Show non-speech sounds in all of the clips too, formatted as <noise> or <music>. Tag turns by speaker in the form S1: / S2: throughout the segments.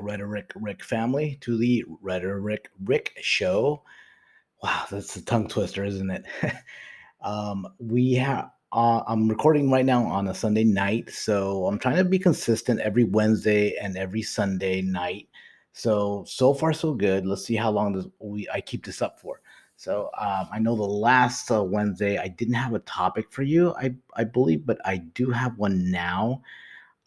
S1: Rhetoric Rick family, to the Rhetoric Rick show. Wow, that's a tongue twister, isn't it? <laughs> um, we have. Uh, I'm recording right now on a Sunday night, so I'm trying to be consistent every Wednesday and every Sunday night. So so far so good. Let's see how long this, we I keep this up for. So um, I know the last uh, Wednesday I didn't have a topic for you, I I believe, but I do have one now.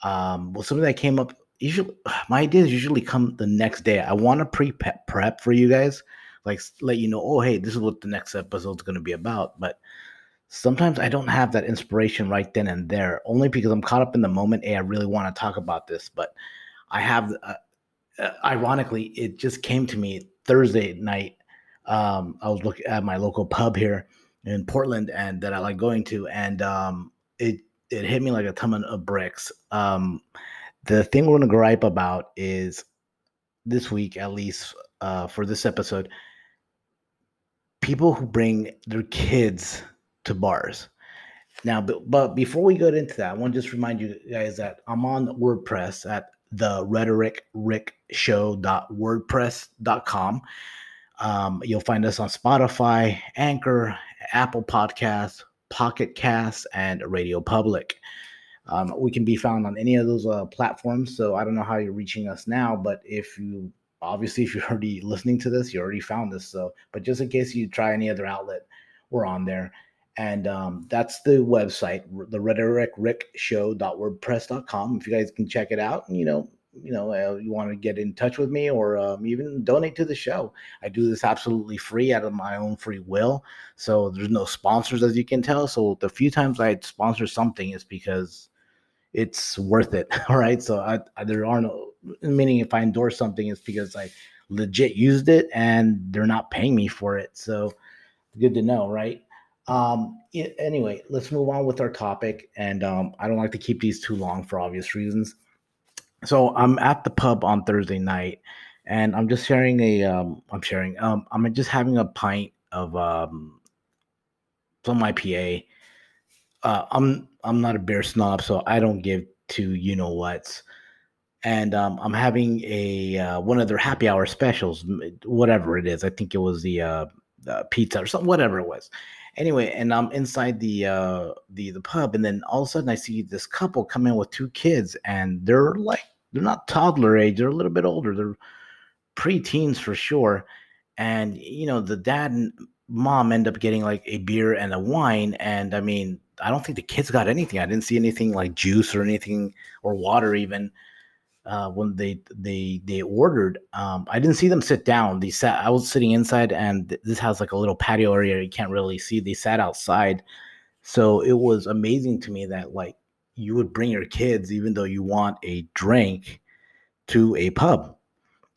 S1: Um, well, something that came up usually <sighs> my ideas usually come the next day. I want to pre prep for you guys, like let you know, oh hey, this is what the next episode is going to be about. But sometimes I don't have that inspiration right then and there, only because I'm caught up in the moment. Hey, I really want to talk about this, but I have. Uh, uh, ironically, it just came to me Thursday night. Um, I was looking at my local pub here in Portland, and that I like going to, and um, it it hit me like a ton of bricks. Um, the thing we're going to gripe about is this week, at least uh, for this episode, people who bring their kids to bars. Now, but, but before we get into that, I want to just remind you guys that I'm on WordPress at the rhetoric rick show.wordpress.com. Um, you'll find us on Spotify, Anchor, Apple Podcasts, Pocket Casts, and Radio Public. Um, we can be found on any of those uh, platforms. So I don't know how you're reaching us now, but if you obviously <laughs> if you're already listening to this, you already found us. So, but just in case you try any other outlet, we're on there. And um, that's the website, the rhetoric rick. If you guys can check it out, and, you know, you know, uh, you want to get in touch with me or um, even donate to the show. I do this absolutely free out of my own free will. So there's no sponsors, as you can tell. So the few times I sponsor something is because it's worth it. <laughs> All right. So I, I, there are no meaning if I endorse something, it's because I legit used it and they're not paying me for it. So good to know, right? Um, it, anyway, let's move on with our topic. And um, I don't like to keep these too long for obvious reasons. So I'm at the pub on Thursday night and I'm just sharing a um I'm sharing um I'm just having a pint of um some IPA uh, I'm I'm not a beer snob, so I don't give to you know what's. And um, I'm having a uh, one of their happy hour specials, whatever it is. I think it was the, uh, the pizza or something, whatever it was. Anyway, and I'm inside the uh, the the pub, and then all of a sudden I see this couple come in with two kids, and they're like they're not toddler age; they're a little bit older. They're pre-teens for sure. And you know, the dad and mom end up getting like a beer and a wine, and I mean, I don't think the kids got anything. I didn't see anything like juice or anything or water even uh, when they they they ordered. Um, I didn't see them sit down. They sat. I was sitting inside, and this has like a little patio area. You can't really see. They sat outside, so it was amazing to me that like you would bring your kids, even though you want a drink, to a pub,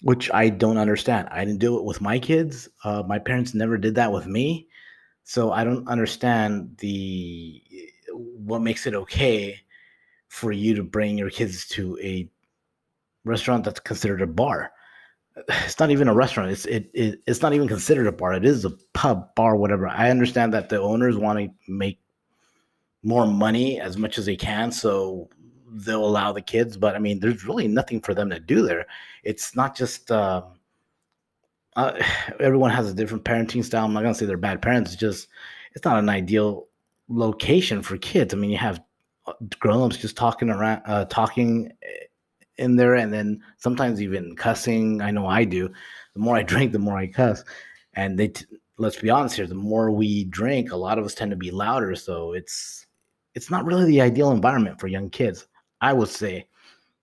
S1: which I don't understand. I didn't do it with my kids. Uh, my parents never did that with me. So I don't understand the what makes it okay for you to bring your kids to a restaurant that's considered a bar. <sighs> It's not even a restaurant. It's it, it it's not even considered a bar. It is a pub, bar, whatever. I understand that the owners want to make more money as much as they can, so they'll allow the kids. But I mean, there's really nothing for them to do there. It's not just. Uh, uh, <sighs> everyone has a different parenting style. I'm not gonna say they're bad parents. It's just it's not an ideal location for kids. I mean, you have uh, grown-ups just talking around, uh, talking eh, in there, and then sometimes even cussing. I know I do. The more I drink, the more I cuss. And they, t- let's be honest here, the more we drink, a lot of us tend to be louder. So it's it's not really the ideal environment for young kids. I would say.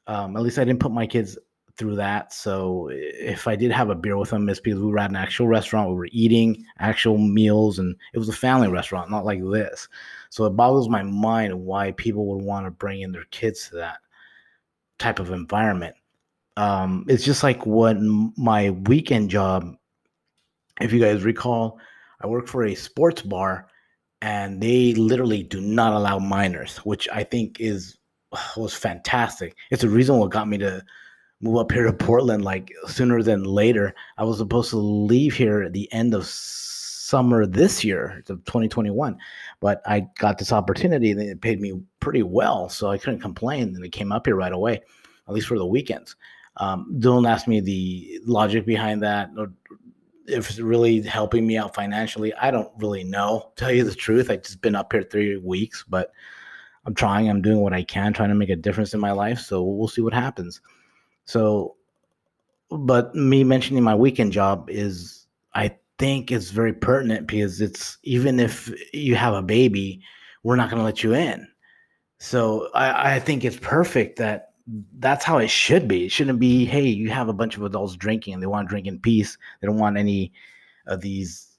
S1: Um, at least I didn't put my kids through that. So if I did have a beer with them, it's because we were at an actual restaurant. We were eating actual meals, and it was a family restaurant, not like this. So it boggles my mind why people would want to bring in their kids to that type of environment. Um, it's just like when my weekend job, if you guys recall, I work for a sports bar, and they literally do not allow minors, which I think is was fantastic. It's the reason what got me to move up here to Portland like sooner than later. I was supposed to leave here at the end of summer this year, of 2021, but I got this opportunity and it paid me pretty well, so I couldn't complain. And I came up here right away, at least for the weekends. Um, don't ask me the logic behind that if it's really helping me out financially. I don't really know. Tell you the truth, I've just been up here three weeks, but I'm trying. I'm doing what I can, trying to make a difference in my life. So we'll see what happens. So, but me mentioning my weekend job is, I think, is very pertinent because it's even if you have a baby, we're not going to let you in. So I, I think it's perfect that that's how it should be. It shouldn't be, hey, you have a bunch of adults drinking and they want to drink in peace. They don't want any of these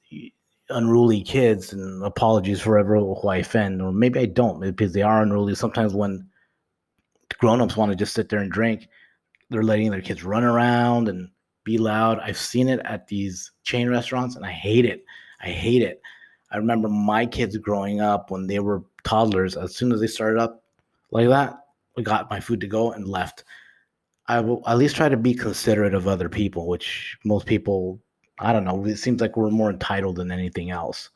S1: unruly kids. And apologies for ever who I offend, or maybe I don't because they are unruly. Sometimes when grown-ups want to just sit there and drink, they're letting their kids run around and be loud. I've seen it at these chain restaurants and I hate it. I hate it. I remember my kids growing up when they were toddlers, as soon as they started up like that, we got my food to go and left. I will at least try to be considerate of other people, which most people, I don't know, it seems like we're more entitled than anything else.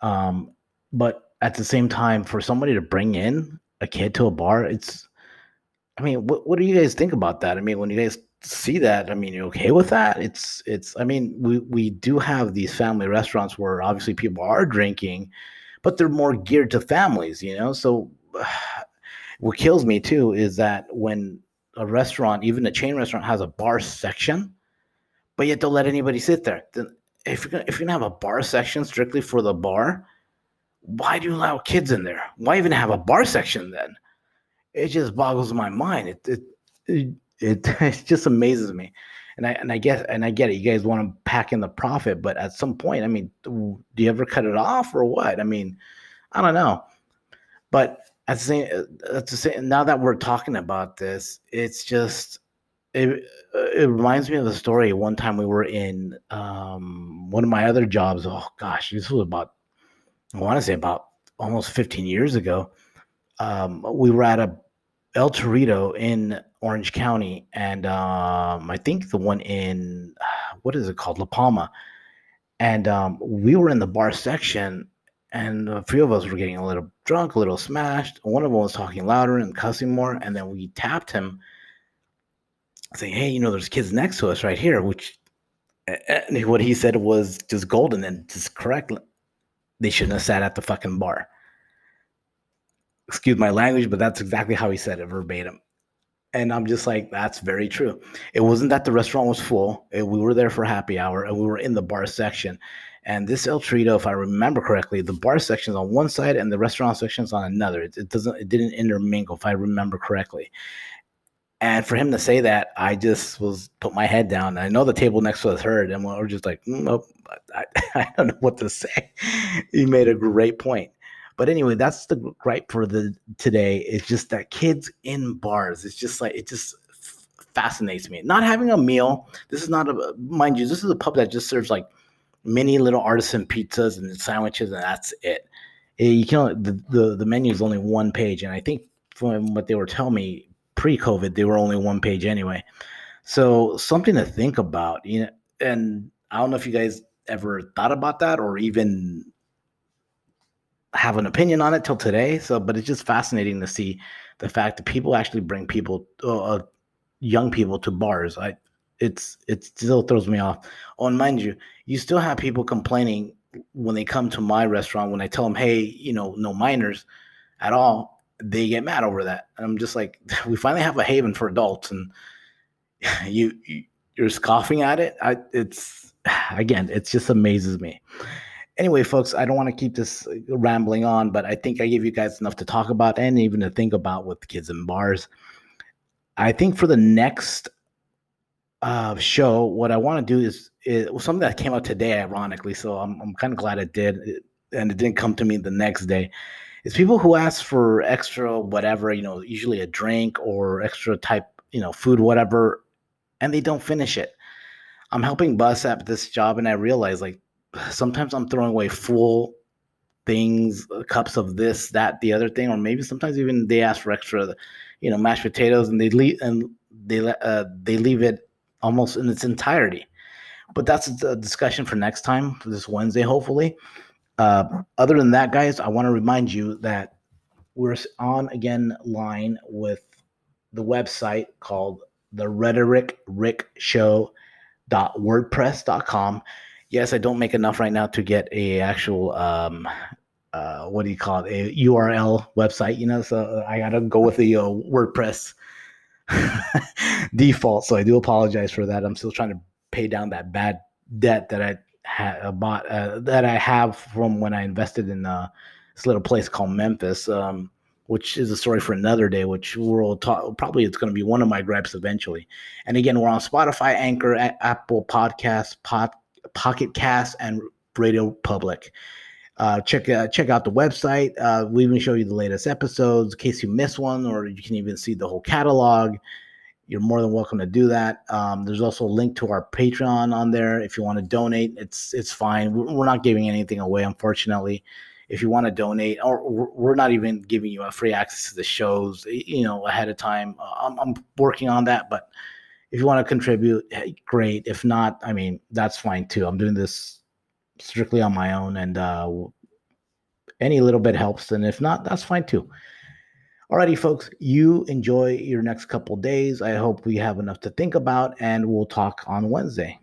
S1: Um, but at the same time, for somebody to bring in a kid to a bar, it's, I mean, what, what do you guys think about that? I mean, when you guys see that, I mean, you're okay with that? It's, it's, I mean, we, we do have these family restaurants where obviously people are drinking, but they're more geared to families, you know? So, <sighs> what kills me too is that when a restaurant, even a chain restaurant, has a bar section, but yet don't let anybody sit there. Then if you're gonna, if you're gonna have a bar section strictly for the bar, why do you allow kids in there? Why even have a bar section then? It just boggles my mind. It it it, <laughs> it, just amazes me. And I and I guess and I get it. You guys want to pack in the profit, but at some point, I mean, do you ever cut it off or what? I mean, I don't know. But at the same, at the same, now that we're talking about this, it's just it, it reminds me of the story. One time we were in um, one of my other jobs. Oh gosh, this was about I want to say about almost 15 years ago. Um, we were at a El Torito in Orange County, and um, I think the one in <sighs> what is it called, La Palma. And um, we were in the bar section, and a few of us were getting a little drunk, a little smashed. One of them was talking louder and cussing more, and then we tapped him, saying, "Hey, you know, there's kids next to us right here." Which, and what he said was just golden and just correct. They shouldn't have sat at the fucking bar. Excuse my language, but that's exactly how he said it verbatim. And I'm just like, that's very true. It wasn't that the restaurant was full. It, we were there for happy hour and we were in the bar section. And this El Torito, if I remember correctly, the bar section is on one side and the restaurant section is on another. It, it, doesn't, it didn't intermingle, if I remember correctly. And for him to say that, I just was put my head down. I know the table next to us heard, and we are just like, mm, nope, I, I <laughs> don't know what to say. <laughs> he made a great point. But anyway, that's the gripe for the today. It's just that kids in bars. It's just like it just fascinates me. Not having a meal. This is not a mind you. This is a pub that just serves like many little artisan pizzas and sandwiches, and that's it. Eh, you can the, the the menu is only one page, and I think from what they were telling me pre-COVID, they were only one page anyway. So something to think about, you know. And I don't know if you guys ever thought about that or even have an opinion on it till today. So, but it's just fascinating to see the fact that people actually bring people, uh, uh young people, to bars. I it's it still throws me off. Oh, and mind you, you still have people complaining when they come to my restaurant when I tell them, hey, you know, no minors at all. They get mad over that. And I'm just like, <laughs> we finally have a haven for adults, and <laughs> you, you you're scoffing at it. I, it's <sighs> again, it just amazes me. Anyway, folks, I don't want to keep this rambling on, but I think I gave you guys enough to talk about and even to think about with kids in bars. I think for the next uh, show, what I want to do is, is something that came out today, ironically. So I'm, I'm kind of glad it did, and it didn't come to me the next day. Is people who ask for extra whatever, you know, usually a drink or extra type, you know, food, whatever, and they don't finish it. I'm helping Bus at this job, and I realize like sometimes I'm throwing away full things, uh, cups of this, that, the other thing, or maybe sometimes even they ask for extra, you know, mashed potatoes, and they leave and they uh, they leave it almost in its entirety. But that's a discussion for next time, for this Wednesday, hopefully. Uh, other than that, guys, I want to remind you that we're on again line with the website called the rhetoric rick Show. Dot show.wordpress.com. Yes, I don't make enough right now to get a actual um, uh, what do you call it a URL website, you know. So I gotta go with the uh, WordPress <laughs> default. So I do apologize for that. I'm still trying to pay down that bad debt that I uh, bought uh, that I have from when I invested in uh, this little place called Memphis. Um, which is a story for another day, which we'll talk. Probably it's going to be one of my gripes eventually. And again, we're on Spotify, Anchor, Apple Podcasts, Pod, Pocket Cast, and Radio Public. Uh, check uh, check out the website. Uh, we even show you the latest episodes in case you miss one, or you can even see the whole catalog. You're more than welcome to do that. Um, there's also a link to our Patreon on there. If you want to donate, it's it's fine. We're not giving anything away, unfortunately. If you want to donate, or we're not even giving you a free access to the shows, you know, ahead of time. Uh, I'm, I'm working on that, but if you want to contribute, hey, great. If not, I mean, that's fine too. I'm doing this strictly on my own, and uh, any little bit helps. And if not, that's fine too. Alrighty, folks, you enjoy your next couple days. I hope we have enough to think about, and we'll talk on Wednesday.